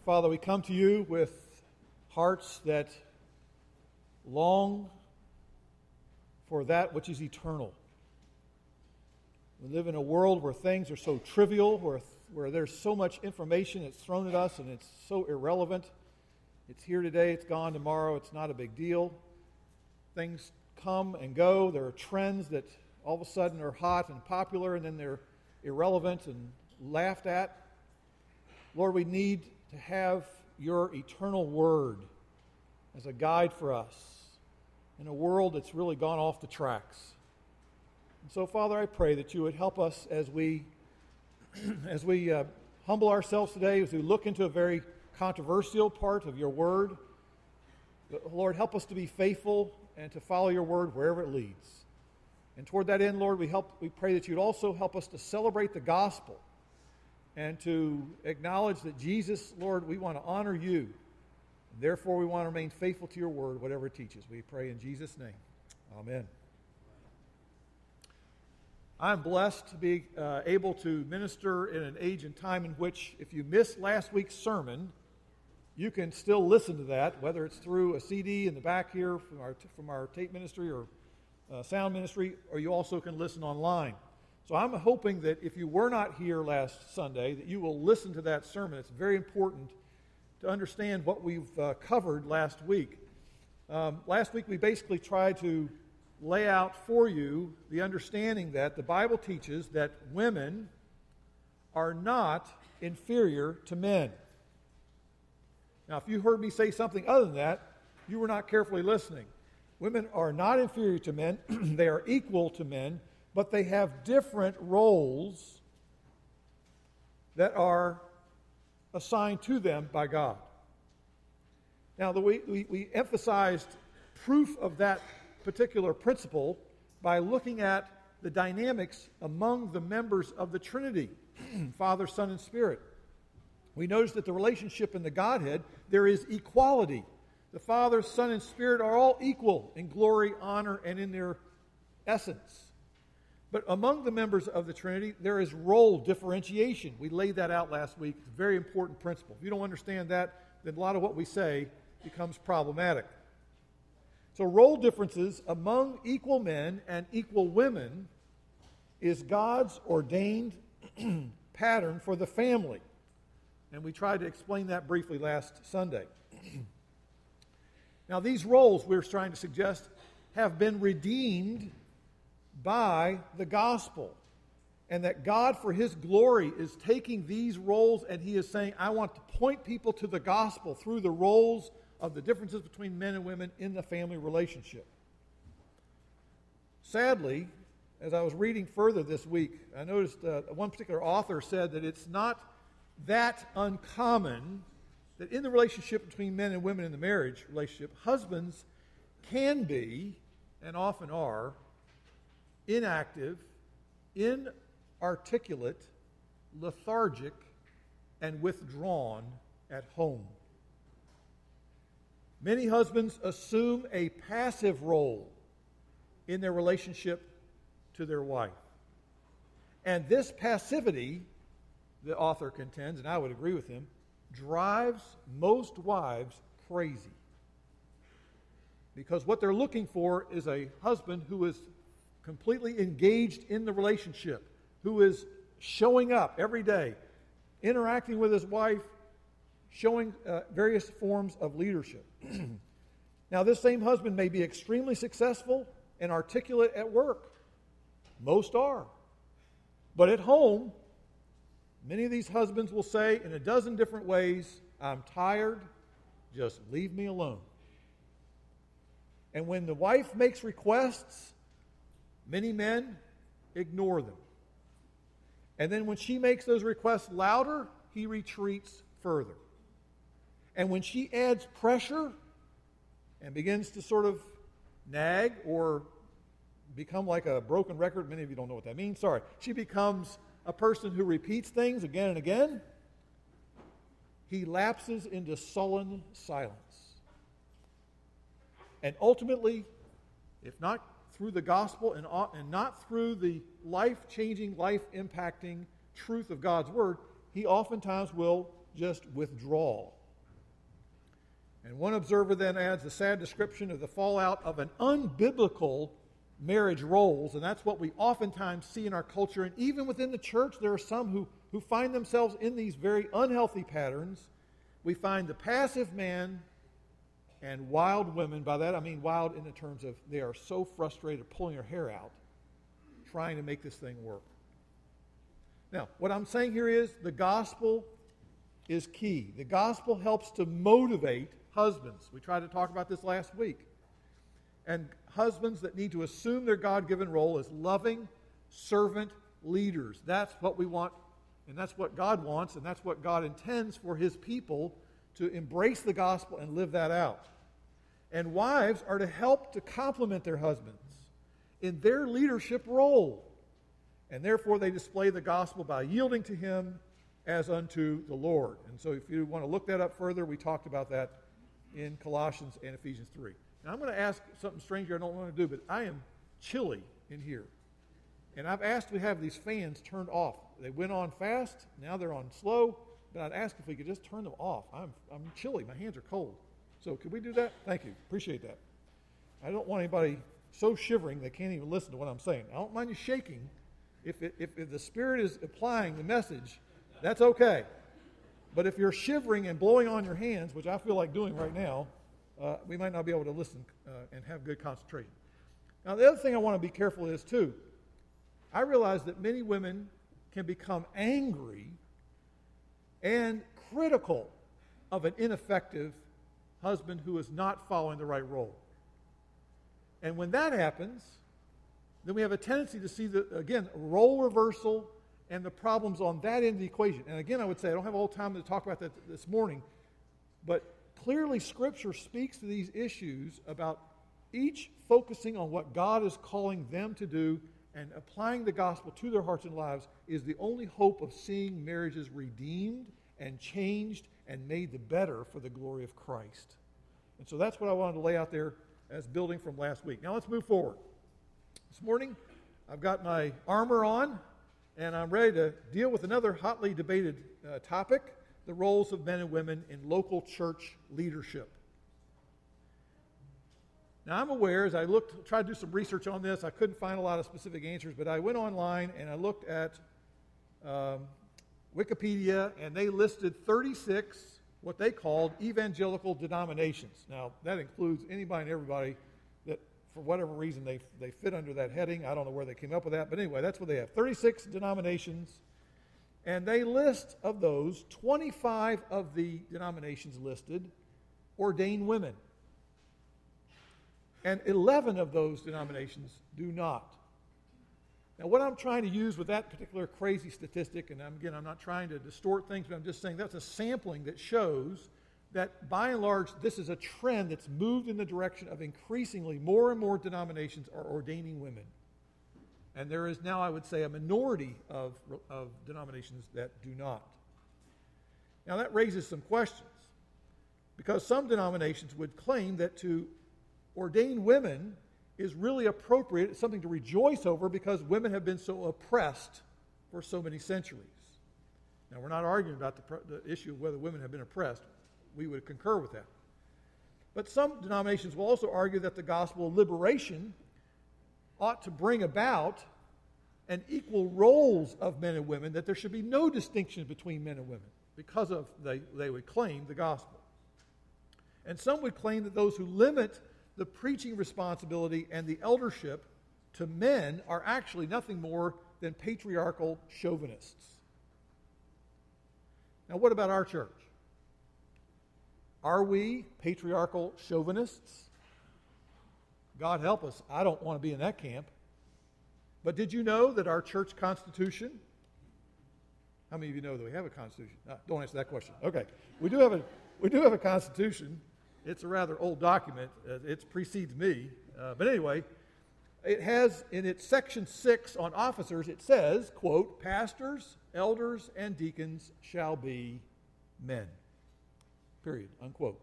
Our Father, we come to you with hearts that long for that which is eternal. We live in a world where things are so trivial, where, where there's so much information that's thrown at us and it's so irrelevant. It's here today, it's gone tomorrow, it's not a big deal. Things come and go. There are trends that all of a sudden are hot and popular and then they're irrelevant and laughed at. Lord, we need to have your eternal word as a guide for us in a world that's really gone off the tracks. And so, Father, I pray that you would help us as we, as we uh, humble ourselves today, as we look into a very controversial part of your word. Lord, help us to be faithful and to follow your word wherever it leads. And toward that end, Lord, we, help, we pray that you'd also help us to celebrate the gospel and to acknowledge that Jesus, Lord, we want to honor you. Therefore, we want to remain faithful to your word, whatever it teaches. We pray in Jesus' name. Amen. I'm blessed to be uh, able to minister in an age and time in which, if you missed last week's sermon, you can still listen to that, whether it's through a CD in the back here from our, from our tape ministry or uh, sound ministry, or you also can listen online. So I'm hoping that if you were not here last Sunday, that you will listen to that sermon. It's very important to understand what we've uh, covered last week. Um, last week we basically tried to lay out for you the understanding that the Bible teaches that women are not inferior to men. Now, if you heard me say something other than that, you were not carefully listening. Women are not inferior to men, they are equal to men, but they have different roles that are assigned to them by God. Now, the, we, we, we emphasized proof of that particular principle by looking at the dynamics among the members of the Trinity Father, Son, and Spirit. We notice that the relationship in the Godhead, there is equality. The Father, Son, and Spirit are all equal in glory, honor, and in their essence. But among the members of the Trinity, there is role differentiation. We laid that out last week. It's a very important principle. If you don't understand that, then a lot of what we say becomes problematic. So, role differences among equal men and equal women is God's ordained pattern for the family. And we tried to explain that briefly last Sunday. now, these roles we're trying to suggest have been redeemed by the gospel. And that God, for His glory, is taking these roles and He is saying, I want to point people to the gospel through the roles of the differences between men and women in the family relationship. Sadly, as I was reading further this week, I noticed uh, one particular author said that it's not that uncommon that in the relationship between men and women in the marriage relationship, husbands can be, and often are, inactive, inarticulate, lethargic, and withdrawn at home. Many husbands assume a passive role in their relationship to their wife. And this passivity, the author contends, and I would agree with him, drives most wives crazy. Because what they're looking for is a husband who is completely engaged in the relationship, who is showing up every day, interacting with his wife, showing uh, various forms of leadership. now, this same husband may be extremely successful and articulate at work. Most are. But at home, many of these husbands will say in a dozen different ways, I'm tired, just leave me alone. And when the wife makes requests, Many men ignore them. And then when she makes those requests louder, he retreats further. And when she adds pressure and begins to sort of nag or become like a broken record, many of you don't know what that means, sorry. She becomes a person who repeats things again and again. He lapses into sullen silence. And ultimately, if not through the gospel and, and not through the life changing, life impacting truth of God's word, he oftentimes will just withdraw. And one observer then adds a sad description of the fallout of an unbiblical marriage roles, and that's what we oftentimes see in our culture. And even within the church, there are some who, who find themselves in these very unhealthy patterns. We find the passive man and wild women. By that I mean wild in the terms of they are so frustrated, pulling their hair out, trying to make this thing work. Now, what I'm saying here is the gospel is key. The gospel helps to motivate husbands. We tried to talk about this last week. And husbands that need to assume their God given role as loving, servant leaders. That's what we want, and that's what God wants, and that's what God intends for his people to embrace the gospel and live that out. And wives are to help to complement their husbands in their leadership role. And therefore, they display the gospel by yielding to him as unto the Lord. And so, if you want to look that up further, we talked about that in Colossians and Ephesians 3. Now, I'm going to ask something strange I don't want to do, but I am chilly in here. And I've asked to have these fans turned off. They went on fast, now they're on slow, but I'd ask if we could just turn them off. I'm, I'm chilly, my hands are cold. So, could we do that? Thank you. Appreciate that. I don't want anybody so shivering they can't even listen to what I'm saying. I don't mind you shaking. If, it, if, if the Spirit is applying the message, that's okay. But if you're shivering and blowing on your hands, which I feel like doing right now, uh, we might not be able to listen uh, and have good concentration. Now, the other thing I want to be careful is, too, I realize that many women can become angry and critical of an ineffective husband who is not following the right role. And when that happens, then we have a tendency to see, the, again, role reversal and the problems on that end of the equation. And again, I would say, I don't have all time to talk about that this morning, but clearly Scripture speaks to these issues about each focusing on what God is calling them to do and applying the gospel to their hearts and lives is the only hope of seeing marriages redeemed and changed and made the better for the glory of Christ. And so that's what I wanted to lay out there as building from last week. Now let's move forward. This morning, I've got my armor on and I'm ready to deal with another hotly debated uh, topic the roles of men and women in local church leadership. Now, I'm aware as I looked, tried to do some research on this, I couldn't find a lot of specific answers, but I went online and I looked at um, Wikipedia, and they listed 36 what they called evangelical denominations. Now, that includes anybody and everybody that, for whatever reason, they, they fit under that heading. I don't know where they came up with that, but anyway, that's what they have 36 denominations and they list of those, 25 of the denominations listed ordain women. And 11 of those denominations do not. Now, what I'm trying to use with that particular crazy statistic, and again, I'm not trying to distort things, but I'm just saying that's a sampling that shows that by and large, this is a trend that's moved in the direction of increasingly more and more denominations are ordaining women. And there is now, I would say, a minority of, of denominations that do not. Now, that raises some questions because some denominations would claim that to ordain women is really appropriate, it's something to rejoice over because women have been so oppressed for so many centuries. Now, we're not arguing about the, the issue of whether women have been oppressed. We would concur with that. But some denominations will also argue that the gospel of liberation ought to bring about an equal roles of men and women, that there should be no distinction between men and women because of, they, they would claim, the gospel. And some would claim that those who limit the preaching responsibility and the eldership to men are actually nothing more than patriarchal chauvinists. Now, what about our church? Are we patriarchal chauvinists? God help us. I don't want to be in that camp. But did you know that our church constitution? How many of you know that we have a constitution? Uh, don't answer that question. Okay, we do have a we do have a constitution. It's a rather old document. Uh, it precedes me, uh, but anyway, it has in its section six on officers. It says, "quote Pastors, elders, and deacons shall be men." Period. Unquote.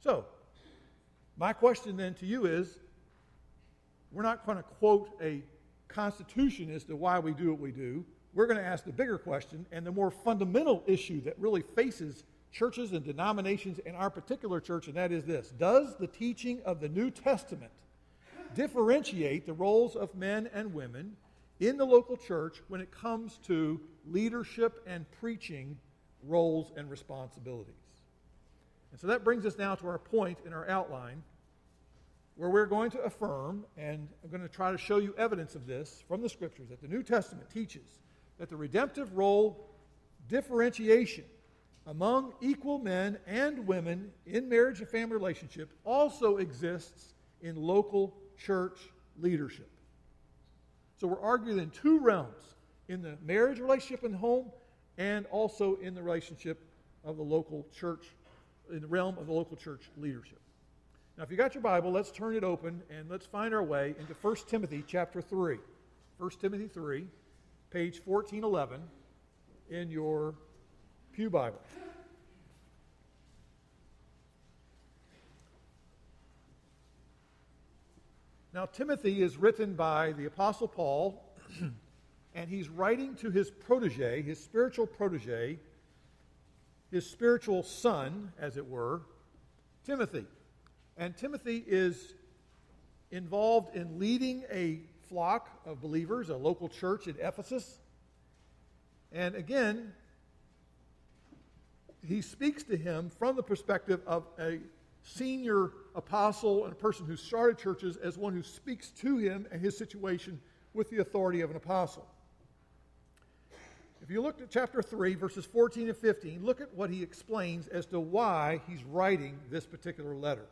So, my question then to you is we're not going to quote a constitution as to why we do what we do. we're going to ask the bigger question and the more fundamental issue that really faces churches and denominations in our particular church, and that is this Does the teaching of the New Testament differentiate the roles of men and women in the local church when it comes to leadership and preaching roles and responsibilities? And so that brings us now to our point in our outline where we're going to affirm, and I'm going to try to show you evidence of this from the scriptures, that the New Testament teaches that the redemptive role differentiation among equal men and women in marriage and family relationship also exists in local church leadership. So we're arguing in two realms in the marriage relationship and home, and also in the relationship of the local church, in the realm of the local church leadership. Now, if you got your Bible, let's turn it open and let's find our way into 1 Timothy chapter 3. 1 Timothy 3, page 1411 in your Pew Bible. Now, Timothy is written by the Apostle Paul, and he's writing to his protege, his spiritual protege, his spiritual son, as it were, Timothy. And Timothy is involved in leading a flock of believers, a local church in Ephesus. And again, he speaks to him from the perspective of a senior apostle and a person who started churches as one who speaks to him and his situation with the authority of an apostle. If you look at chapter 3, verses 14 and 15, look at what he explains as to why he's writing this particular letter.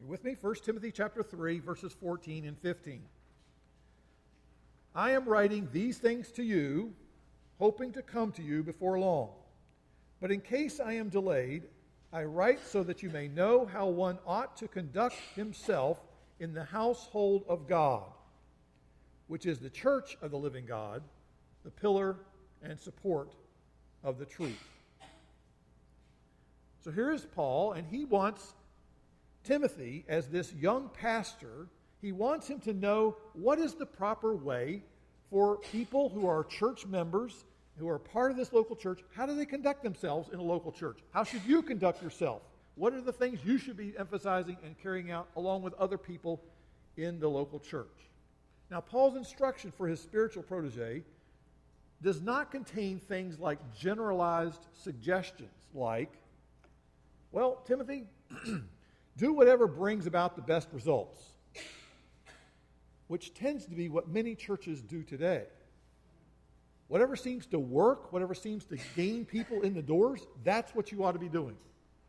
You with me? 1 Timothy chapter 3, verses 14 and 15. I am writing these things to you, hoping to come to you before long. But in case I am delayed, I write so that you may know how one ought to conduct himself in the household of God, which is the church of the living God, the pillar and support of the truth. So here is Paul, and he wants Timothy, as this young pastor, he wants him to know what is the proper way for people who are church members, who are part of this local church, how do they conduct themselves in a local church? How should you conduct yourself? What are the things you should be emphasizing and carrying out along with other people in the local church? Now, Paul's instruction for his spiritual protege does not contain things like generalized suggestions like, well, Timothy, Do whatever brings about the best results, which tends to be what many churches do today. Whatever seems to work, whatever seems to gain people in the doors, that's what you ought to be doing.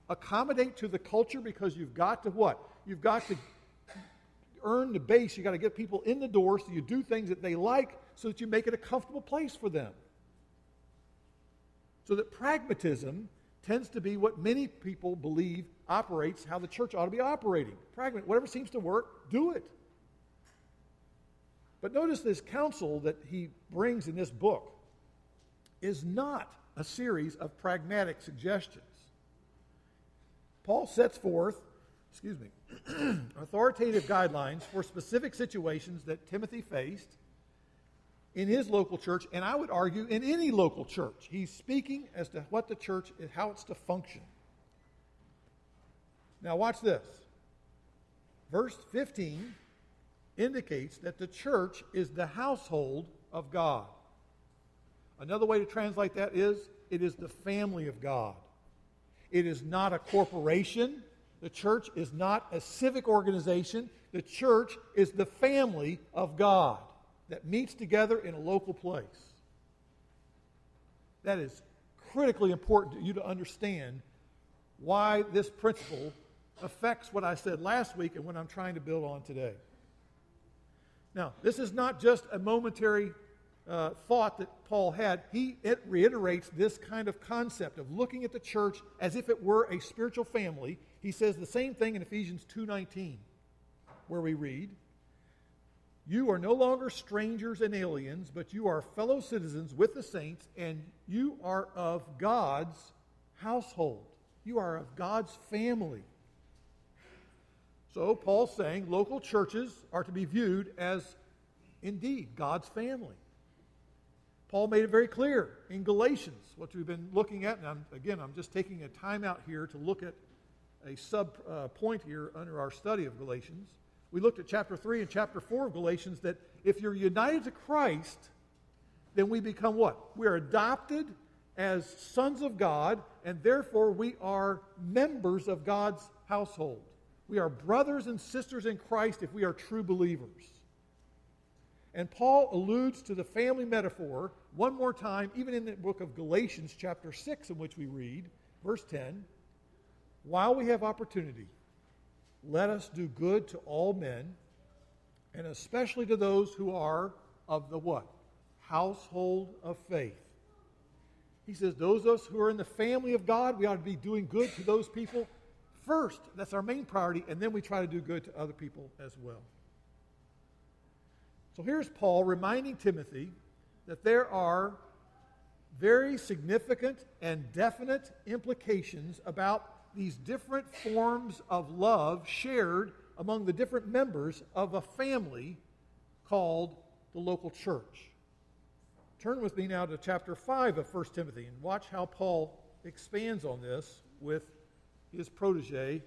Accommodate to the culture because you've got to what? You've got to earn the base. You've got to get people in the door so you do things that they like so that you make it a comfortable place for them. So that pragmatism tends to be what many people believe operates how the church ought to be operating. Pragmatic, whatever seems to work, do it. But notice this counsel that he brings in this book is not a series of pragmatic suggestions. Paul sets forth, excuse me, authoritative guidelines for specific situations that Timothy faced in his local church, and I would argue in any local church. He's speaking as to what the church is, how it's to function. Now, watch this. Verse 15 indicates that the church is the household of God. Another way to translate that is it is the family of God. It is not a corporation. The church is not a civic organization. The church is the family of God that meets together in a local place. That is critically important to you to understand why this principle affects what I said last week and what I'm trying to build on today. Now, this is not just a momentary uh, thought that Paul had. He it reiterates this kind of concept of looking at the church as if it were a spiritual family. He says the same thing in Ephesians 2:19, where we read, "You are no longer strangers and aliens, but you are fellow citizens with the saints, and you are of God's household. You are of God's family." So, Paul's saying local churches are to be viewed as indeed God's family. Paul made it very clear in Galatians, what we've been looking at. And I'm, again, I'm just taking a time out here to look at a sub uh, point here under our study of Galatians. We looked at chapter 3 and chapter 4 of Galatians that if you're united to Christ, then we become what? We are adopted as sons of God, and therefore we are members of God's household. We are brothers and sisters in Christ if we are true believers. And Paul alludes to the family metaphor one more time, even in the book of Galatians, chapter 6, in which we read, verse 10 While we have opportunity, let us do good to all men, and especially to those who are of the what? Household of faith. He says, Those of us who are in the family of God, we ought to be doing good to those people first. That's our main priority, and then we try to do good to other people as well. So here's Paul reminding Timothy that there are very significant and definite implications about these different forms of love shared among the different members of a family called the local church. Turn with me now to chapter 5 of 1 Timothy and watch how Paul expands on this with his protege,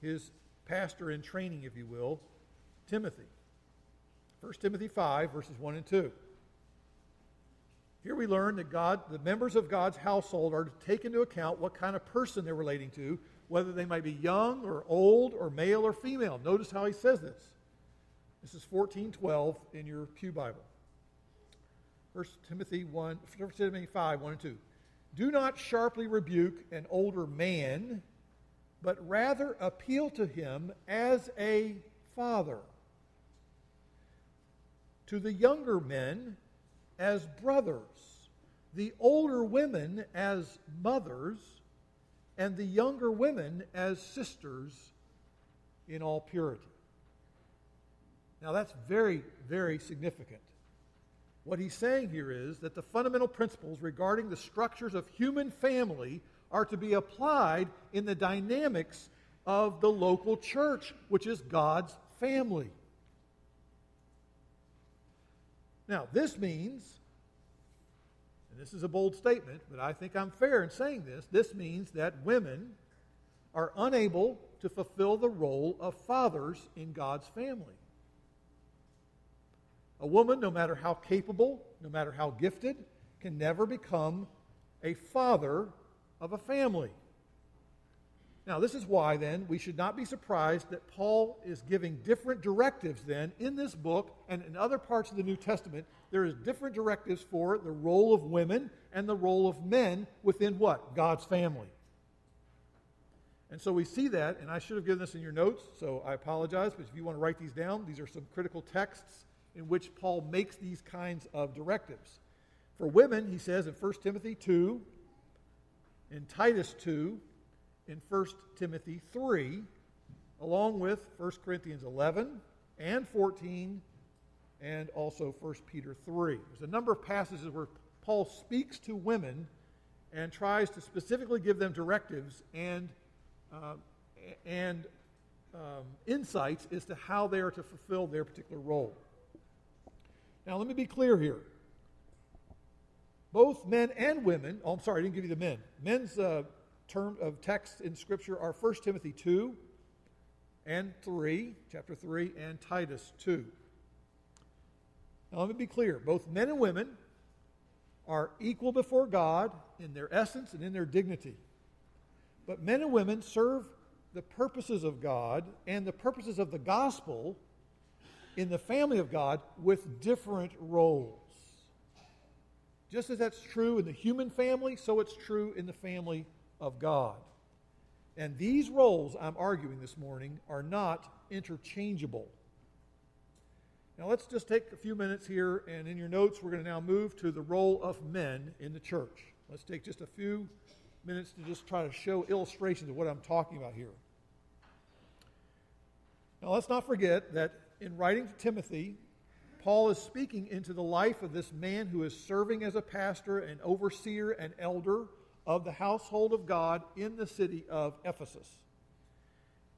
his pastor in training, if you will, Timothy. 1 Timothy 5, verses 1 and 2. Here we learn that God, the members of God's household are to take into account what kind of person they're relating to, whether they might be young or old or male or female. Notice how he says this. This is 1412 in your Pew Bible. 1 Timothy 1, 1 Timothy 5, 1 and 2. Do not sharply rebuke an older man, but rather appeal to him as a father to the younger men as brothers, the older women as mothers, and the younger women as sisters in all purity. Now, that's very, very significant. What he's saying here is that the fundamental principles regarding the structures of human family are to be applied in the dynamics of the local church, which is God's family. Now, this means, and this is a bold statement, but I think I'm fair in saying this, this means that women are unable to fulfill the role of fathers in God's family. A woman, no matter how capable, no matter how gifted, can never become a father of a family. Now, this is why then we should not be surprised that Paul is giving different directives then in this book and in other parts of the New Testament. There is different directives for the role of women and the role of men within what? God's family. And so we see that, and I should have given this in your notes, so I apologize, but if you want to write these down, these are some critical texts in which Paul makes these kinds of directives. For women, he says in 1 Timothy 2, in Titus 2, in 1 Timothy 3, along with 1 Corinthians 11 and 14, and also 1 Peter 3. There's a number of passages where Paul speaks to women and tries to specifically give them directives and, uh, and um, insights as to how they are to fulfill their particular role. Now, let me be clear here. Both men and women, oh, I'm sorry, I didn't give you the men. Men's uh, term of text in Scripture are 1 Timothy 2 and 3, chapter 3, and Titus 2. Now, let me be clear both men and women are equal before God in their essence and in their dignity. But men and women serve the purposes of God and the purposes of the gospel in the family of God with different roles. Just as that's true in the human family, so it's true in the family of God. And these roles, I'm arguing this morning, are not interchangeable. Now, let's just take a few minutes here, and in your notes, we're going to now move to the role of men in the church. Let's take just a few minutes to just try to show illustrations of what I'm talking about here. Now, let's not forget that in writing to Timothy, Paul is speaking into the life of this man who is serving as a pastor, an overseer, an elder of the household of God in the city of Ephesus.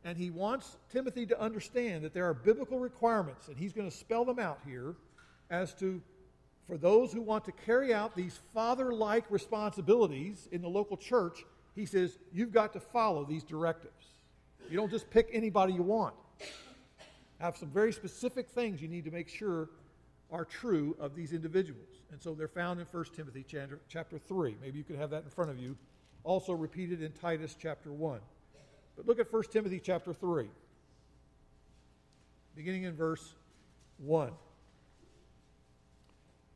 And he wants Timothy to understand that there are biblical requirements, and he's going to spell them out here as to for those who want to carry out these father like responsibilities in the local church, he says, you've got to follow these directives. You don't just pick anybody you want. Have some very specific things you need to make sure are true of these individuals. And so they're found in 1 Timothy chapter 3. Maybe you could have that in front of you. Also repeated in Titus chapter 1. But look at 1 Timothy chapter 3, beginning in verse 1.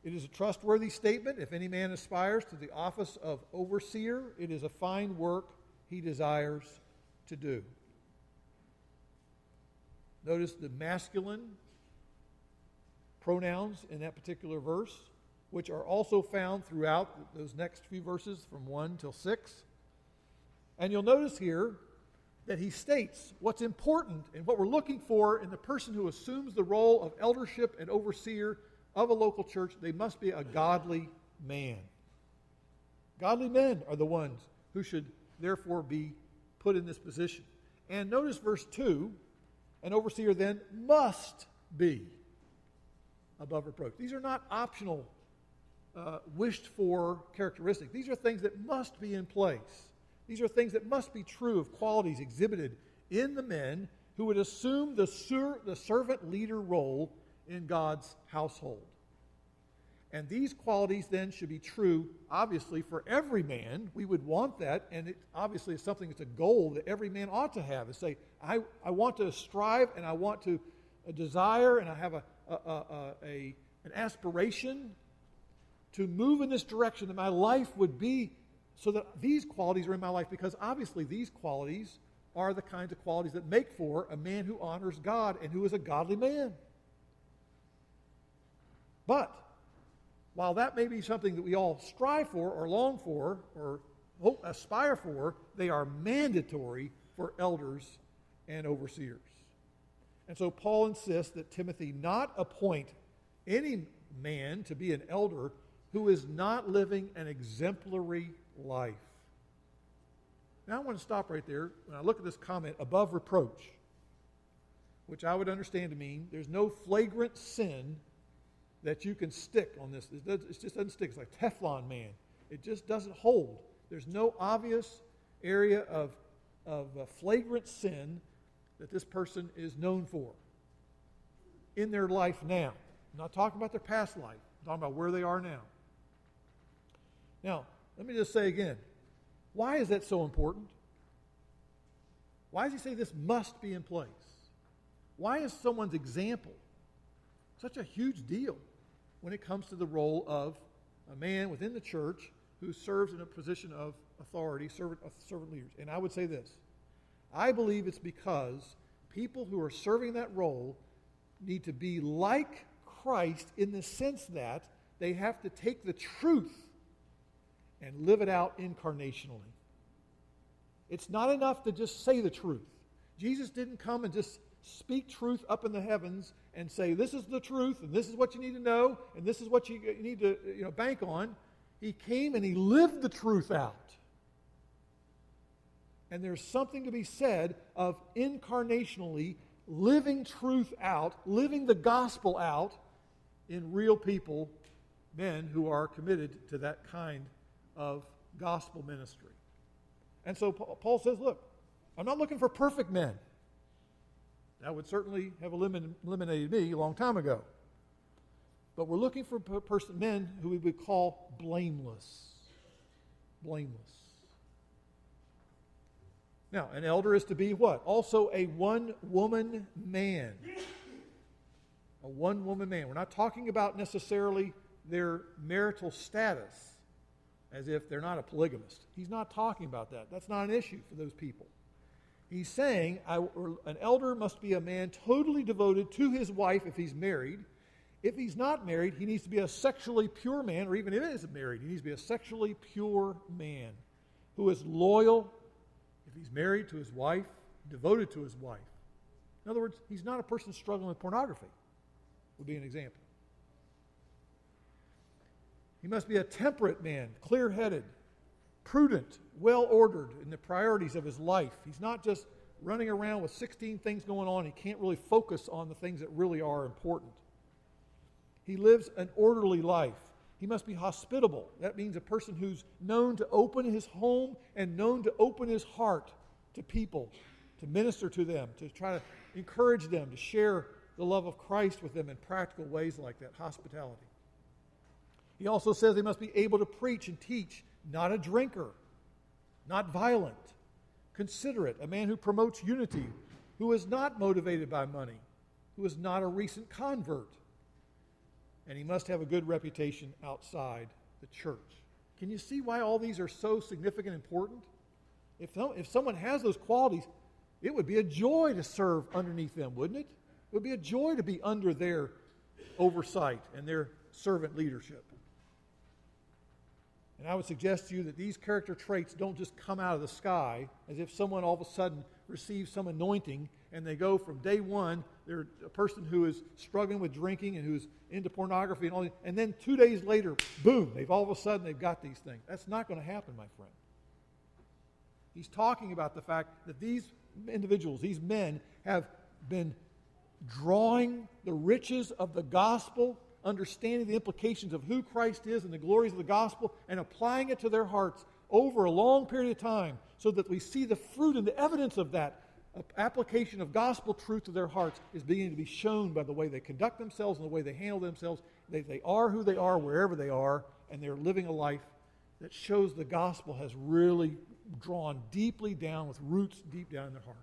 It is a trustworthy statement. If any man aspires to the office of overseer, it is a fine work he desires to do. Notice the masculine pronouns in that particular verse, which are also found throughout those next few verses from 1 till 6. And you'll notice here that he states what's important and what we're looking for in the person who assumes the role of eldership and overseer of a local church. They must be a godly man. Godly men are the ones who should therefore be put in this position. And notice verse 2 an overseer then must be above reproach. These are not optional, uh, wished for characteristics. These are things that must be in place. These are things that must be true of qualities exhibited in the men who would assume the, the servant leader role in God's household. And these qualities then should be true, obviously, for every man. We would want that, and it obviously is something that's a goal that every man ought to have is say, I, I want to strive and I want to uh, desire and I have a, a, a, a, an aspiration to move in this direction that my life would be so that these qualities are in my life because obviously these qualities are the kinds of qualities that make for a man who honors God and who is a godly man. But while that may be something that we all strive for or long for or hope, aspire for, they are mandatory for elders and overseers. And so Paul insists that Timothy not appoint any man to be an elder who is not living an exemplary life. Now I want to stop right there when I look at this comment above reproach, which I would understand to mean there's no flagrant sin that you can stick on this. It, it just doesn't stick. It's like Teflon man. It just doesn't hold. There's no obvious area of, of uh, flagrant sin that this person is known for in their life now. I'm not talking about their past life, I'm talking about where they are now. Now, let me just say again why is that so important? Why does he say this must be in place? Why is someone's example such a huge deal when it comes to the role of a man within the church who serves in a position of authority, servant, servant leaders? And I would say this I believe it's because people who are serving that role need to be like Christ in the sense that they have to take the truth and live it out incarnationally. It's not enough to just say the truth. Jesus didn't come and just speak truth up in the heavens and say, This is the truth, and this is what you need to know, and this is what you need to you know, bank on. He came and he lived the truth out. And there's something to be said of incarnationally living truth out, living the gospel out in real people, men who are committed to that kind of gospel ministry. And so Paul says, Look, I'm not looking for perfect men. That would certainly have eliminated me a long time ago. But we're looking for person, men who we would call blameless. Blameless. Now, an elder is to be what? Also a one woman man. A one woman man. We're not talking about necessarily their marital status as if they're not a polygamist. He's not talking about that. That's not an issue for those people. He's saying an elder must be a man totally devoted to his wife if he's married. If he's not married, he needs to be a sexually pure man, or even if he is married, he needs to be a sexually pure man who is loyal if he's married to his wife, devoted to his wife. In other words, he's not a person struggling with pornography, would be an example. He must be a temperate man, clear headed, prudent, well ordered in the priorities of his life. He's not just running around with 16 things going on. He can't really focus on the things that really are important. He lives an orderly life. He must be hospitable. That means a person who's known to open his home and known to open his heart to people, to minister to them, to try to encourage them, to share the love of Christ with them in practical ways like that hospitality. He also says he must be able to preach and teach, not a drinker, not violent, considerate, a man who promotes unity, who is not motivated by money, who is not a recent convert. And he must have a good reputation outside the church. Can you see why all these are so significant and important? If, if someone has those qualities, it would be a joy to serve underneath them, wouldn't it? It would be a joy to be under their oversight and their servant leadership. And I would suggest to you that these character traits don't just come out of the sky as if someone all of a sudden receives some anointing and they go from day one, they're a person who is struggling with drinking and who's into pornography and all and then two days later, boom, they've all of a sudden they've got these things. That's not going to happen, my friend. He's talking about the fact that these individuals, these men, have been drawing the riches of the gospel understanding the implications of who Christ is and the glories of the gospel and applying it to their hearts over a long period of time so that we see the fruit and the evidence of that application of gospel truth to their hearts is beginning to be shown by the way they conduct themselves and the way they handle themselves. They, they are who they are wherever they are, and they're living a life that shows the gospel has really drawn deeply down with roots deep down in their hearts.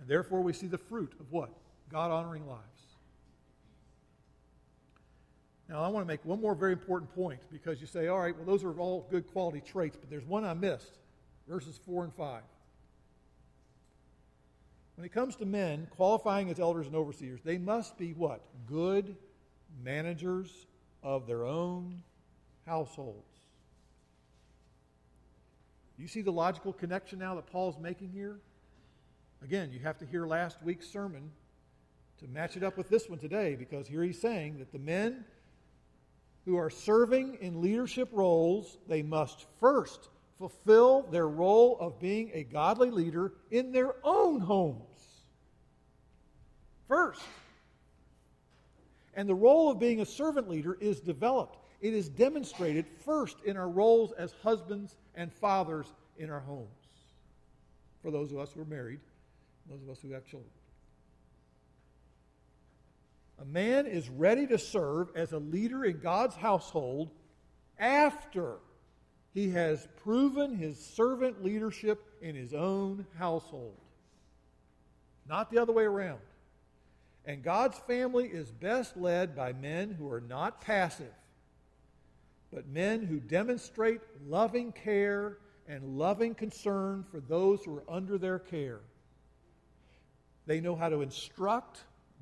And therefore, we see the fruit of what? God honoring lives. Now, I want to make one more very important point because you say, all right, well, those are all good quality traits, but there's one I missed verses 4 and 5. When it comes to men qualifying as elders and overseers, they must be what? Good managers of their own households. You see the logical connection now that Paul's making here? Again, you have to hear last week's sermon to match it up with this one today because here he's saying that the men who are serving in leadership roles, they must first fulfill their role of being a godly leader in their own homes. First. And the role of being a servant leader is developed. It is demonstrated first in our roles as husbands and fathers in our homes. For those of us who are married, those of us who have children. A man is ready to serve as a leader in God's household after he has proven his servant leadership in his own household. Not the other way around. And God's family is best led by men who are not passive, but men who demonstrate loving care and loving concern for those who are under their care. They know how to instruct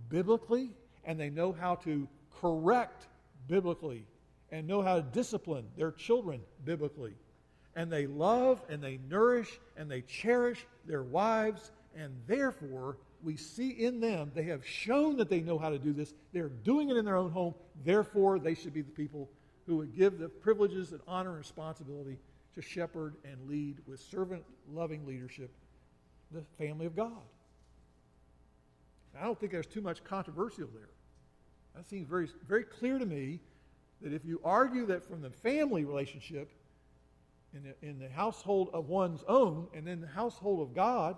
biblically, and they know how to correct biblically and know how to discipline their children biblically. And they love and they nourish and they cherish their wives, and therefore we see in them they have shown that they know how to do this. They're doing it in their own home, therefore they should be the people who would give the privileges and honor and responsibility to shepherd and lead with servant loving leadership the family of God. I don't think there's too much controversial there. That seems very, very clear to me that if you argue that from the family relationship in the, in the household of one's own and then the household of God,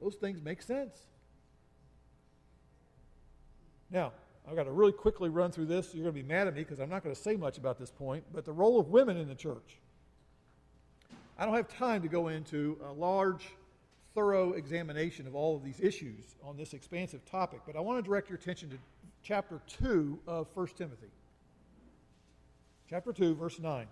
those things make sense. Now, I've got to really quickly run through this. You're going to be mad at me because I'm not going to say much about this point, but the role of women in the church. I don't have time to go into a large, thorough examination of all of these issues on this expansive topic, but I want to direct your attention to chapter 2 of 1 Timothy. Chapter 2, verse 9.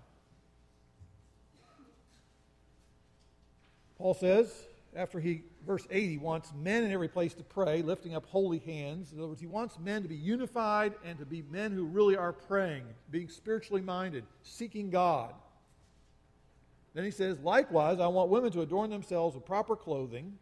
Paul says, after he, verse 8, he wants men in every place to pray, lifting up holy hands. In other words, he wants men to be unified and to be men who really are praying, being spiritually minded, seeking God. Then he says, likewise, I want women to adorn themselves with proper clothing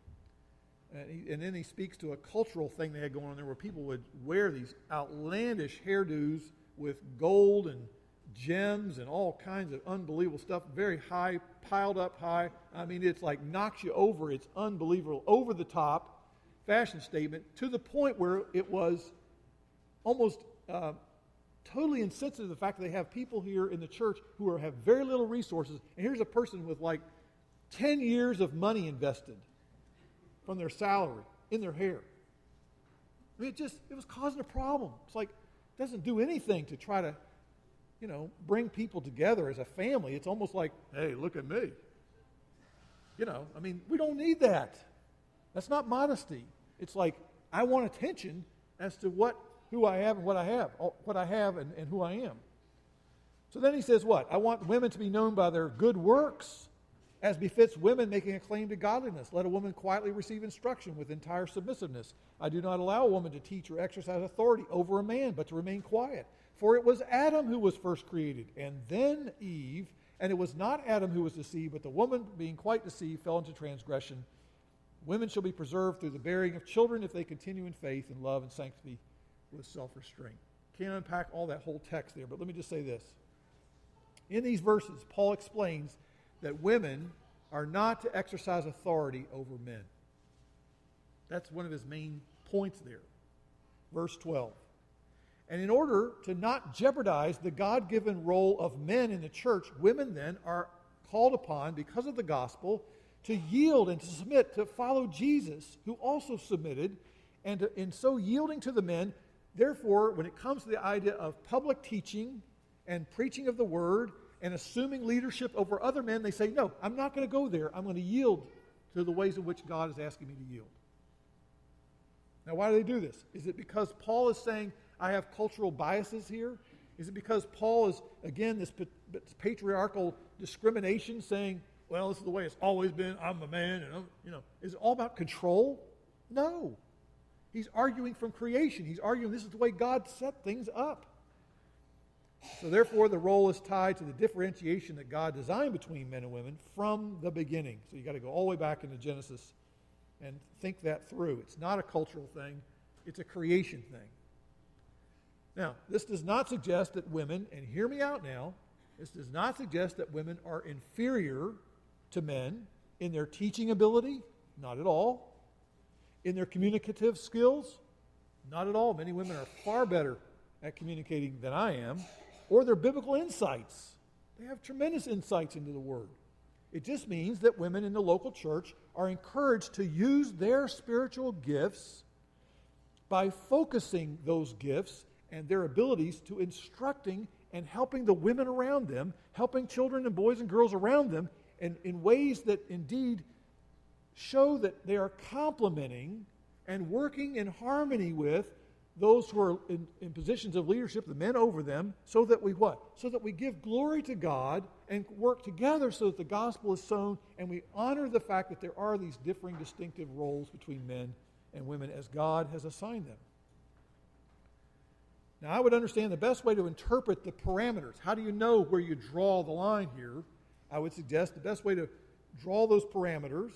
and, he, and, then he speaks to a cultural thing they had going on there where people would wear these outlandish hairdos with gold and gems and all kinds of unbelievable stuff, very high, piled up high. I mean, it's like knocks you over. It's unbelievable, over the top. Fashion statement to the point where it was almost uh, totally insensitive to the fact that they have people here in the church who are, have very little resources. And here's a person with like 10 years of money invested from their salary in their hair. I mean, it just, it was causing a problem. It's like, it doesn't do anything to try to, you know, bring people together as a family. It's almost like, hey, look at me. You know, I mean, we don't need that. That's not modesty. It's like, I want attention as to what, who I have and what I have, oh, what I have and, and who I am. So then he says, what? I want women to be known by their good works as befits women making a claim to godliness. Let a woman quietly receive instruction with entire submissiveness. I do not allow a woman to teach or exercise authority over a man, but to remain quiet. For it was Adam who was first created, and then Eve. And it was not Adam who was deceived, but the woman, being quite deceived, fell into transgression. Women shall be preserved through the bearing of children if they continue in faith and love and sanctity with self restraint. Can't unpack all that whole text there, but let me just say this. In these verses, Paul explains that women are not to exercise authority over men. That's one of his main points there. Verse 12. And in order to not jeopardize the God given role of men in the church, women then are called upon, because of the gospel, to yield and to submit, to follow Jesus, who also submitted, and to, in so yielding to the men, therefore, when it comes to the idea of public teaching and preaching of the word and assuming leadership over other men, they say, No, I'm not going to go there. I'm going to yield to the ways in which God is asking me to yield. Now, why do they do this? Is it because Paul is saying, I have cultural biases here? Is it because Paul is, again, this patriarchal discrimination saying, well, this is the way it's always been, I'm a man, and I'm, you know, is it all about control? No. He's arguing from creation. He's arguing this is the way God set things up. So, therefore, the role is tied to the differentiation that God designed between men and women from the beginning. So, you've got to go all the way back into Genesis and think that through. It's not a cultural thing, it's a creation thing. Now, this does not suggest that women, and hear me out now, this does not suggest that women are inferior to men in their teaching ability, not at all. In their communicative skills, not at all. Many women are far better at communicating than I am or their biblical insights. They have tremendous insights into the Word. It just means that women in the local church are encouraged to use their spiritual gifts by focusing those gifts and their abilities to instructing and helping the women around them, helping children and boys and girls around them, and in ways that indeed show that they are complementing and working in harmony with those who are in, in, positions of leadership, the men over them, so that we what? So that we give glory to God and work together so that the gospel is sown and we honor the fact that there are these differing distinctive roles between men and women as God has assigned them. Now, I would understand the best way to interpret the parameters. How do you know where you draw the line here? I would suggest the best way to draw those parameters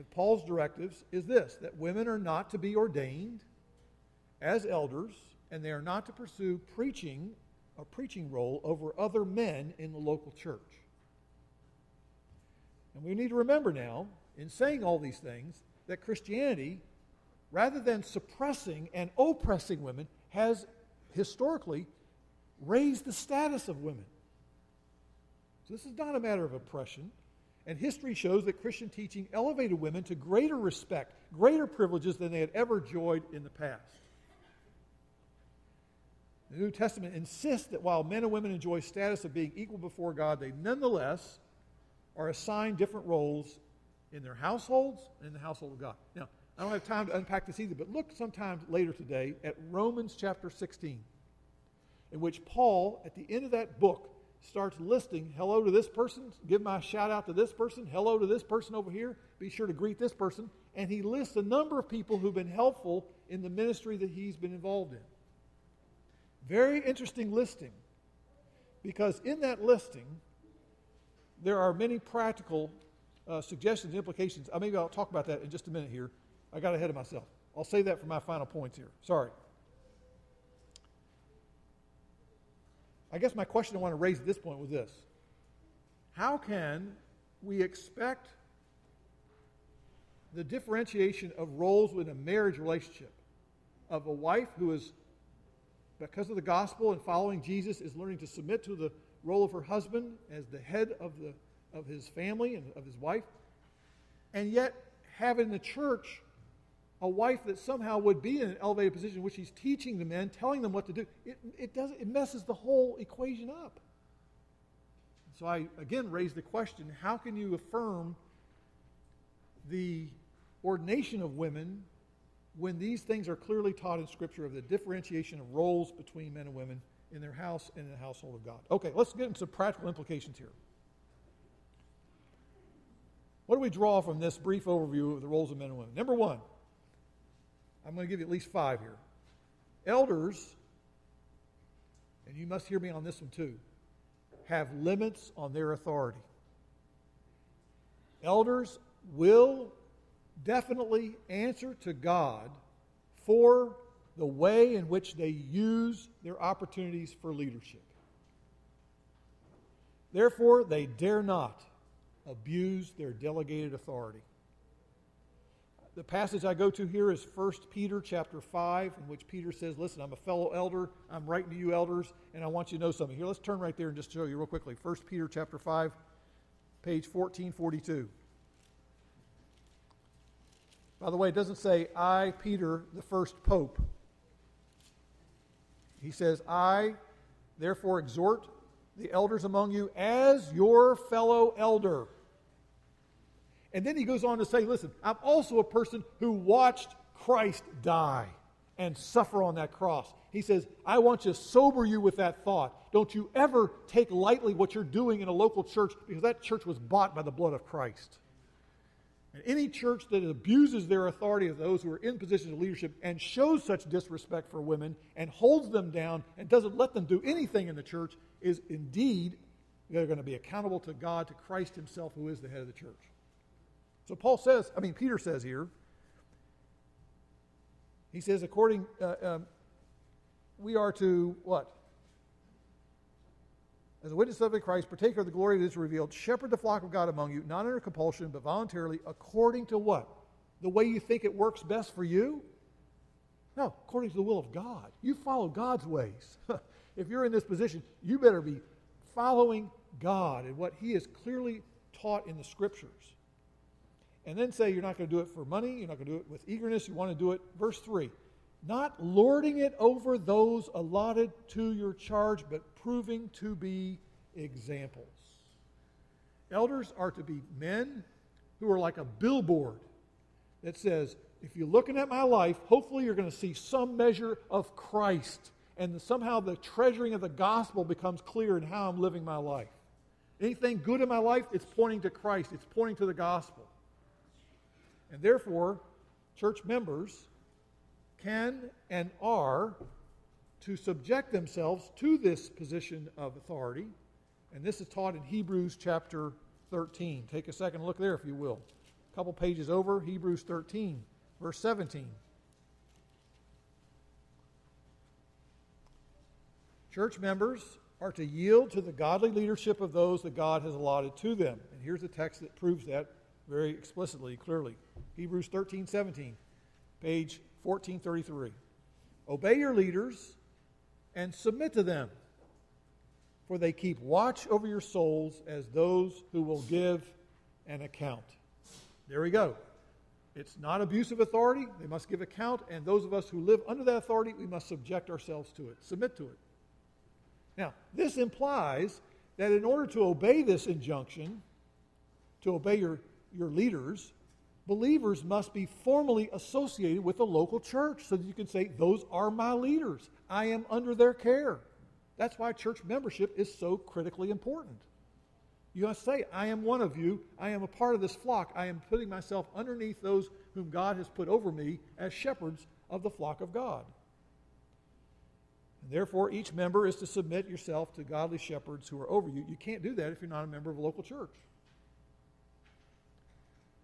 of Paul's directives is this that women are not to be ordained as elders, and they are not to pursue preaching, a preaching role over other men in the local church. And we need to remember now, in saying all these things, that Christianity, rather than suppressing and oppressing women, has historically raised the status of women. So this is not a matter of oppression. And history shows that Christian teaching elevated women to greater respect, greater privileges than they had ever enjoyed in the past. The New Testament insists that while men and women enjoy status of being equal before God, they nonetheless are assigned different roles in their households and in the household of God. Now, I don't have time to unpack this either, but look sometime later today at Romans chapter 16, in which Paul, at the end of that book, starts listing hello to this person, give my shout out to this person, hello to this person over here, be sure to greet this person. And he lists a number of people who've been helpful in the ministry that he's been involved in. Very interesting listing because in that listing, there are many practical uh, suggestions implications. Uh, maybe I'll talk about that in just a minute here. I got ahead of myself. I'll say that for my final points here. Sorry. I guess my question I want to raise at this point was this. How can we expect the differentiation of roles within a marriage relationship? Of a wife who is, because of the gospel and following Jesus, is learning to submit to the role of her husband as the head of, the, of his family and of his wife, and yet having in the church a wife that somehow would be in an elevated position in which she's teaching the men, telling them what to do. It, it, does, it messes the whole equation up. So I again raise the question how can you affirm the ordination of women when these things are clearly taught in Scripture of the differentiation of roles between men and women in their house and in the household of God? Okay, let's get into some practical implications here. What do we draw from this brief overview of the roles of men and women? Number one, I'm going to give you at least five here. Elders, and you must hear me on this one too, have limits on their authority. Elders will definitely answer to God for the way in which they use their opportunities for leadership. Therefore, they dare not abuse their delegated authority. The passage I go to here is 1 Peter chapter 5, in which Peter says, Listen, I'm a fellow elder. I'm writing to you elders, and I want you to know something. Here, let's turn right there and just show you real quickly. 1 Peter chapter 5, page 1442. By the way, it doesn't say, I, Peter, the first pope. He says, I, therefore, exhort the elders among you as your fellow elder. And then he goes on to say, listen, I'm also a person who watched Christ die and suffer on that cross. He says, I want to sober you with that thought. Don't you ever take lightly what you're doing in a local church because that church was bought by the blood of Christ. And any church that abuses their authority of those who are in positions of leadership and shows such disrespect for women and holds them down and doesn't let them do anything in the church is indeed, they're going to be accountable to God, to Christ Himself, who is the head of the church. So Paul says, I mean, Peter says here, he says, according, uh, um, we are to what? As a witness of Christ, partaker of the glory that is revealed, shepherd the flock of God among you, not under compulsion, but voluntarily, according to what? The way you think it works best for you? No, according to the will of God. You follow God's ways. if you're in this position, you better be following God and what He has clearly taught in the Scriptures and then say you're not going to do it for money, you're not going to do it with eagerness, you want to do it. Verse 3 not lording it over those allotted to your charge, but proving to be examples. Elders are to be men who are like a billboard that says, if you're looking at my life, hopefully you're going to see some measure of Christ. And somehow the treasuring of the gospel becomes clear in how I'm living my life. Anything good in my life, it's pointing to Christ, it's pointing to the gospel. And therefore, church members can and are to subject themselves to this position of authority. And this is taught in Hebrews chapter 13. Take a second look there, if you will. A couple pages over, Hebrews 13, verse 17. Church members are to yield to the godly leadership of those that God has allotted to them. And here's a text that proves that very explicitly, clearly. Hebrews 13, 17, page 1433. Obey your leaders and submit to them, for they keep watch over your souls as those who will give an account. There we go. It's not abusive authority. They must give account, and those of us who live under that authority, we must subject ourselves to it, submit to it. Now, this implies that in order to obey this injunction, to obey your your leaders, believers must be formally associated with the local church so that you can say, Those are my leaders. I am under their care. That's why church membership is so critically important. You must say, I am one of you. I am a part of this flock. I am putting myself underneath those whom God has put over me as shepherds of the flock of God. And therefore, each member is to submit yourself to godly shepherds who are over you. You can't do that if you're not a member of a local church.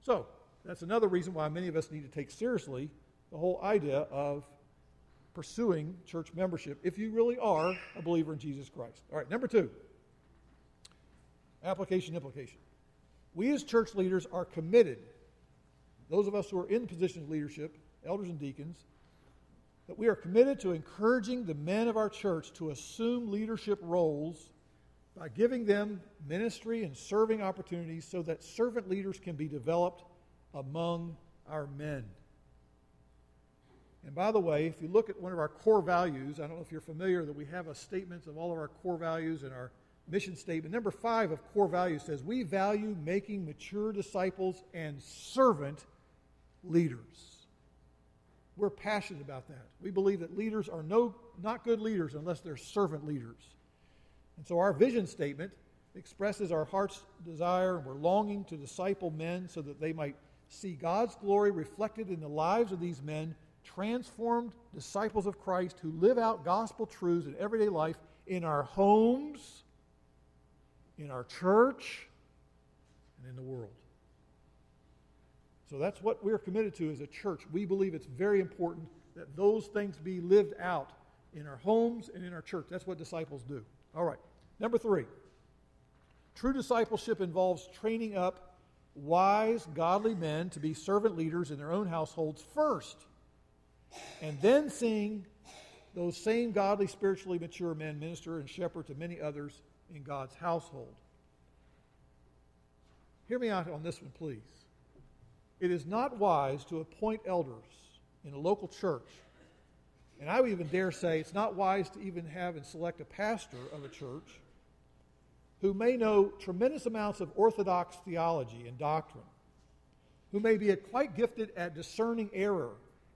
So, that's another reason why many of us need to take seriously the whole idea of pursuing church membership if you really are a believer in Jesus Christ. All right, number two application implication. We as church leaders are committed those of us who are in the position of leadership, elders and deacons, that we are committed to encouraging the men of our church to assume leadership roles by giving them ministry and serving opportunities so that servant leaders can be developed among our men. And by the way, if you look at one of our core values, I don't know if you're familiar that we have a statement of all of our core values in our mission statement. Number five of core values says, We value making mature disciples and servant leaders. We're passionate about that. We believe that leaders are no, not good leaders unless they're servant leaders. And so our vision statement expresses our heart's desire, and we're longing to disciple men so that they might see God's glory reflected in the lives of these men, transformed disciples of Christ who live out gospel truths in everyday life in our homes, in our church, and in the world. So that's what we're committed to as a church. We believe it's very important that those things be lived out in our homes and in our church. That's what disciples do. All right. Number three true discipleship involves training up wise, godly men to be servant leaders in their own households first, and then seeing those same godly, spiritually mature men minister and shepherd to many others in God's household. Hear me out on this one, please. It is not wise to appoint elders in a local church. And I would even dare say it's not wise to even have and select a pastor of a church who may know tremendous amounts of orthodox theology and doctrine, who may be quite gifted at discerning error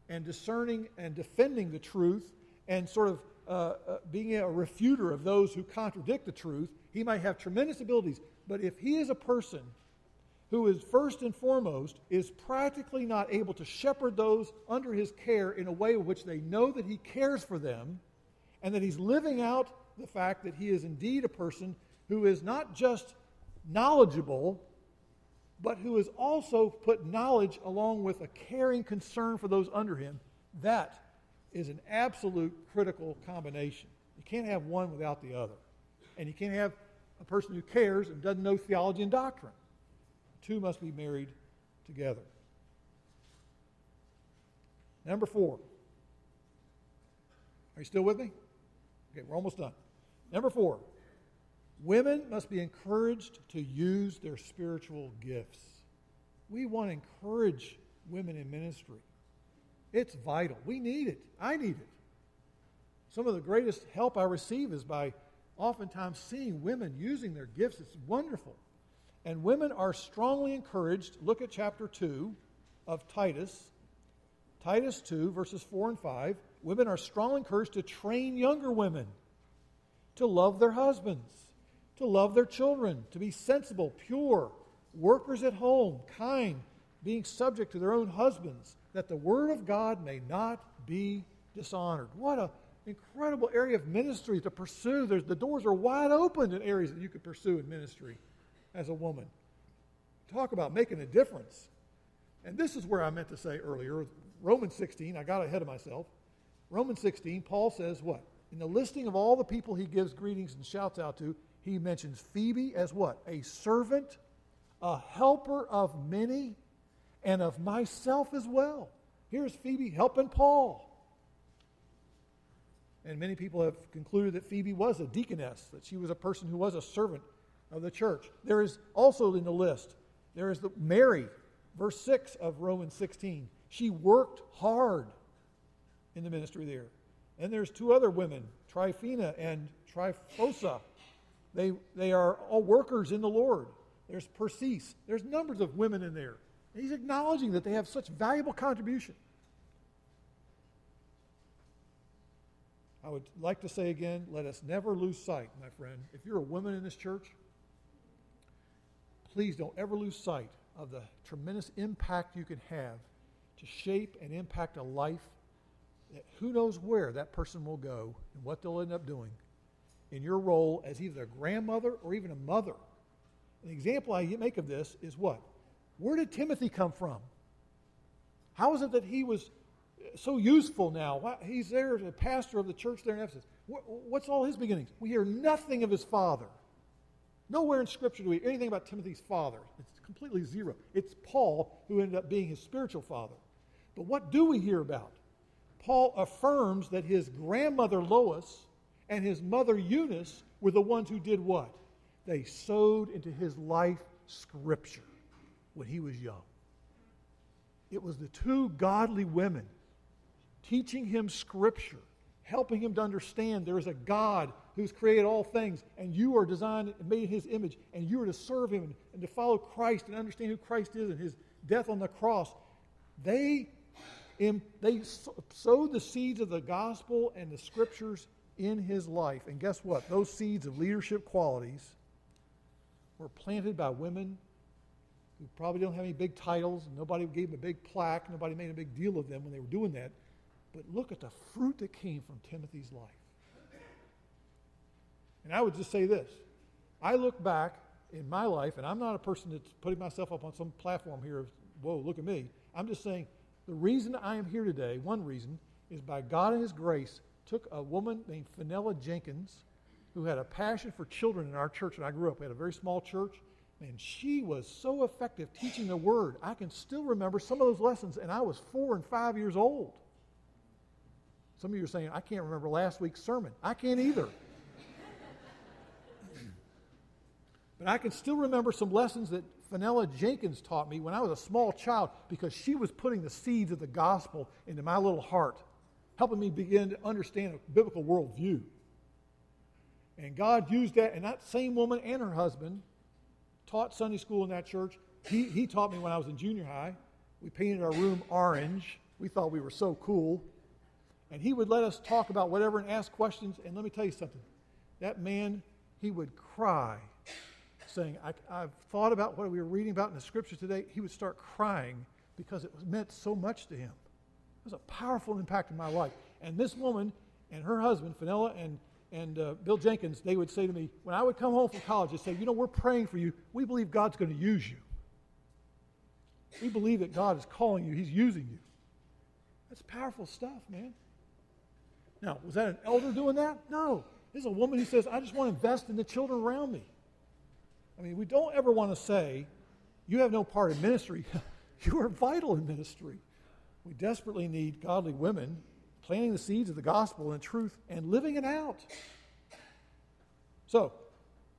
and discerning and defending the truth and sort of uh, uh, being a refuter of those who contradict the truth. He might have tremendous abilities, but if he is a person who is first and foremost is practically not able to shepherd those under his care in a way in which they know that he cares for them and that he's living out the fact that he is indeed a person who is not just knowledgeable but who has also put knowledge along with a caring concern for those under him. That is an absolute critical combination. You can't have one without the other. And you can't have a person who cares and doesn't know theology and doctrine two must be married together. Number four. Are you still with me? Okay, we're almost done. Number four. Women must be encouraged to use their spiritual gifts. We want to encourage women in ministry. It's vital. We need it. I need it. Some of the greatest help I receive is by oftentimes seeing women using their gifts. It's wonderful. And women are strongly encouraged. Look at chapter 2 of Titus. Titus 2, verses 4 and 5. Women are strongly encouraged to train younger women to love their husbands, to love their children, to be sensible, pure, workers at home, kind, being subject to their own husbands, that the word of God may not be dishonored. What an incredible area of ministry to pursue. There's, the doors are wide open in areas that you could pursue in ministry as a woman. Talk about making a difference. And this is where I meant to say earlier Romans 16, I got ahead of myself. Romans 16, Paul says what? In the listing of all the people he gives greetings and shouts out to, he mentions Phoebe as what? A servant, a helper of many, and of myself as well. Here's Phoebe helping Paul. And many people have concluded that Phoebe was a deaconess, that she was a person who was a servant of the church. There is also in the list, there is the Mary, verse 6 of Romans 16. She worked hard in the ministry there. And there's two other women, Tryphena and Tryphosa. They, they are all workers in the Lord. There's Persis. There's numbers of women in there. And he's acknowledging that they have such valuable contribution. I would like to say again, let us never lose sight, my friend. If you're a woman in this church, please don't ever lose sight of the tremendous impact you can have to shape and impact a life that who knows where that person will go and what they'll end up doing in your role as either a grandmother or even a mother. An example I make of this is what? Where did Timothy come from? How is it that he was so useful now? He's there as a pastor of the church there in Ephesus. What's all his beginnings? We hear nothing of his father. Nowhere in Scripture do we anything about Timothy's father. It's completely zero. It's Paul who ended up being his spiritual father. But what do we hear about? Paul affirms that his grandmother Lois and his mother Eunice were the ones who did what? They sowed into his life Scripture when he was young. It was the two godly women teaching him Scripture, helping him to understand there is a God who's created all things, and you are designed and made in his image, and you are to serve him and, to follow Christ and understand who Christ is and his death on the cross. They, they sowed the seeds of the gospel and the scriptures in his life. And guess what? Those seeds of leadership qualities were planted by women who probably don't have any big titles, nobody gave them a big plaque, nobody made a big deal of them when they were doing that. But look at the fruit that came from Timothy's life. And I would just say this I look back in my life, and I'm not a person that's putting myself up on some platform here of, whoa, look at me. I'm just saying the reason I am here today, one reason, is by God and His grace, took a woman named Fenella Jenkins, who had a passion for children in our church when I grew up. We had a very small church, and she was so effective teaching the Word. I can still remember some of those lessons, and I was four and five years old. Some of you are saying, I can't remember last week's sermon. I can't either. but I can still remember some lessons that Fenella Jenkins taught me when I was a small child because she was putting the seeds of the gospel into my little heart, helping me begin to understand a biblical worldview. And God used that, and that same woman and her husband taught Sunday school in that church. He, he taught me when I was in junior high. We painted our room orange. We thought we were so cool. And he would let us talk about whatever and ask questions. And let me tell you something that man, he would cry, saying, I, have thought about what we were reading about in the scriptures today. He would start crying because it meant so much to him. It was a powerful impact in my life. And this woman and her husband, Fenella and, and uh, Bill Jenkins, they would say to me, when I would come home from college, they'd say, You know, we're praying for you. We believe God's going to use you. We believe that God is calling you, He's using you. That's powerful stuff, man. Now, was that an elder doing that? No. This is a woman who says, I just want to invest in the children around me. I mean, we don't ever want to say, you have no part in ministry. you are vital in ministry. We desperately need godly women planting the seeds of the gospel and truth and living it out. So,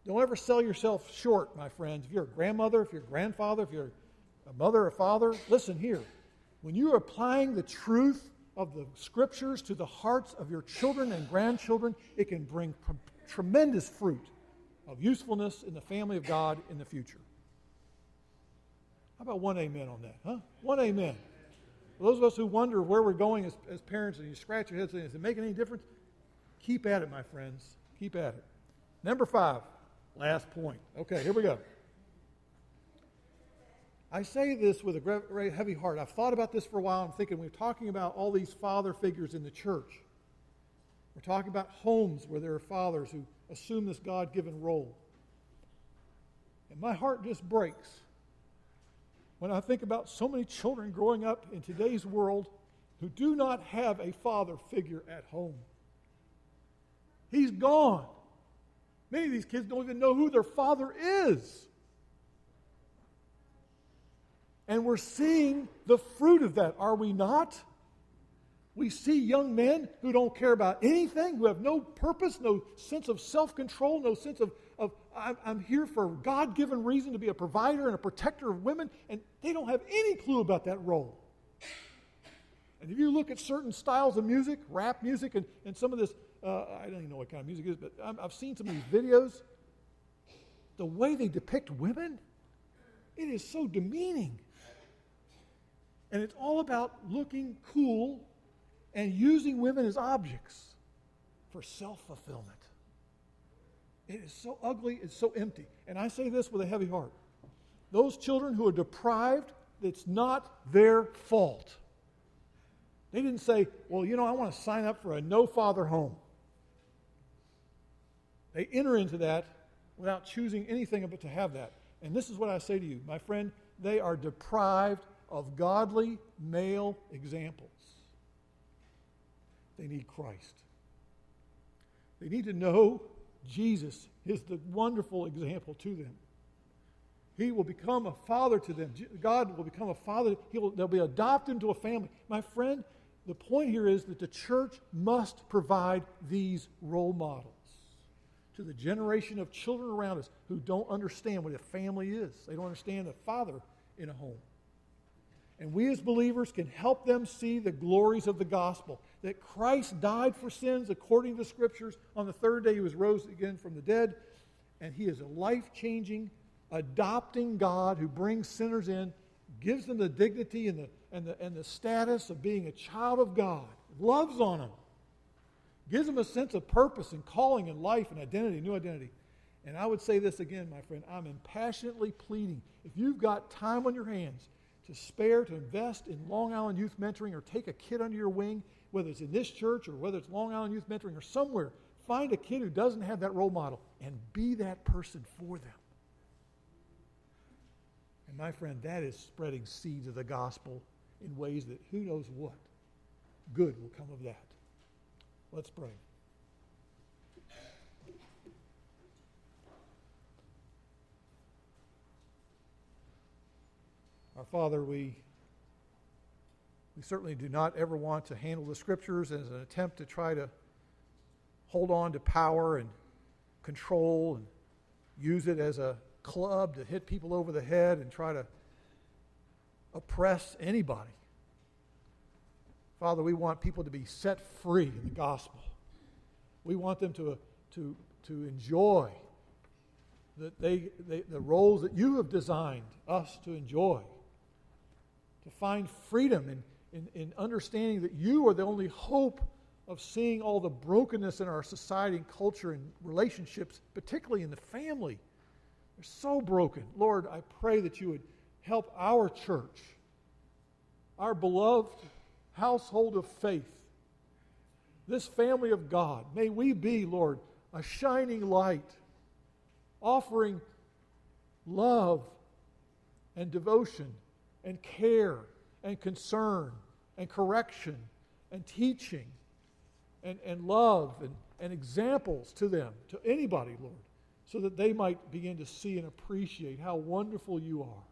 don't ever sell yourself short, my friends. If you're a grandmother, if you're a grandfather, if you're a mother or father, listen here. When you are applying the truth of the scriptures to the hearts of your children and grandchildren, it can bring p- tremendous fruit of usefulness in the family of God in the future. How about one amen on that, huh? One amen. For those of us who wonder where we're going as, as parents and you scratch your head saying, is it making any difference? Keep at it, my friends. Keep at it. Number five, last point. Okay, here we go. I say this with a very heavy heart. I've thought about this for a while. I'm thinking we're talking about all these father figures in the church. We're talking about homes where there are fathers who assume this God given role. And my heart just breaks when I think about so many children growing up in today's world who do not have a father figure at home. He's gone. Many of these kids don't even know who their father is. And we're seeing the fruit of that, are we not? We see young men who don't care about anything, who have no purpose, no sense of self control, no sense of, of I'm, I'm here for God given reason to be a provider and a protector of women, and they don't have any clue about that role. And if you look at certain styles of music, rap music, and, and some of this, uh, I don't even know what kind of music it is, but i I've seen some of these videos. The way they depict women, it is so demeaning. And it's all about looking cool and using women as objects for self fulfillment. It is so ugly, it's so empty. And I say this with a heavy heart. Those children who are deprived, it's not their fault. They didn't say, well, you know, I want to sign up for a no father home. They enter into that without choosing anything but to have that. And this is what I say to you, my friend, they are deprived of godly male examples. They need Christ. They need to know Jesus is the wonderful example to them. He will become a father to them. God will become a father. He will, they'll be adopted into a family. My friend, the point here is that the church must provide these role models to the generation of children around us who don't understand what a family is. They don't understand a father in a home. And we as believers can help them see the glories of the gospel that Christ died for sins according to the scriptures. On the third day, he was rose again from the dead. And he is a life changing, adopting God who brings sinners in, gives them the dignity and the, and, the, and the status of being a child of God, loves on them, gives them a sense of purpose and calling and life and identity, new identity. And I would say this again, my friend I'm impassionately pleading. If you've got time on your hands, to spare to invest in Long Island Youth Mentoring or take a kid under your wing, whether it's in this church or whether it's Long Island Youth Mentoring or somewhere, find a kid who doesn't have that role model and be that person for them. And my friend, that is spreading seeds of the gospel in ways that who knows what good will come of that. Let's pray. Our Father, we, we certainly do not ever want to handle the Scriptures as an attempt to try to hold on to power and control and use it as a club to hit people over the head and try to oppress anybody. Father, we want people to be set free in the gospel. We want them to, to, to enjoy that they, they, the roles that you have designed us to enjoy to find freedom in, in, in understanding that you are the only hope of seeing all the brokenness in our society and culture and relationships, particularly in the family. They're so broken. Lord, I pray that you would help our church, our beloved household of faith, this family of God. May we be, Lord, a shining light, offering love and devotion and care and concern and correction and teaching and, and love and, and examples to them, to anybody, Lord, so that they might begin to see and appreciate how wonderful you are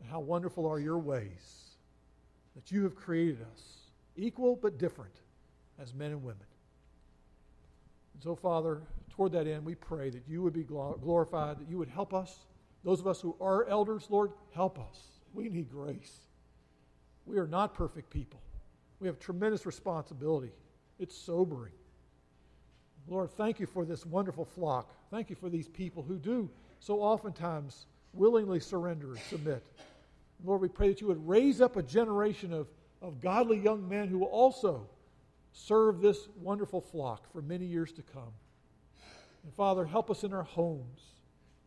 and how wonderful are your ways that you have created us, equal but different, as men and women. And so, Father, toward that end, we pray that you would be glorified, that you would help us those of us who are elders, Lord, help us. We need grace. We are not perfect people. We have tremendous responsibility. It's sobering. Lord, thank you for this wonderful flock. Thank you for these people who do so oftentimes willingly surrender and submit. Lord, we pray that you would raise up a generation of, of godly young men who will also serve this wonderful flock for many years to come. And Father, help us in our homes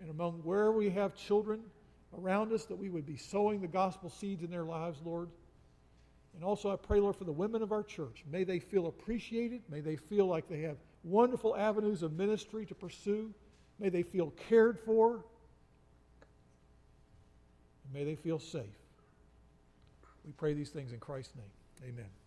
and among where we have children around us, that we would be sowing the gospel seeds in their lives, Lord. And also, I pray, Lord, for the women of our church. May they feel appreciated. May they feel like they have wonderful avenues of ministry to pursue. May they feel cared for. And may they feel safe. We pray these things in Christ's name. Amen.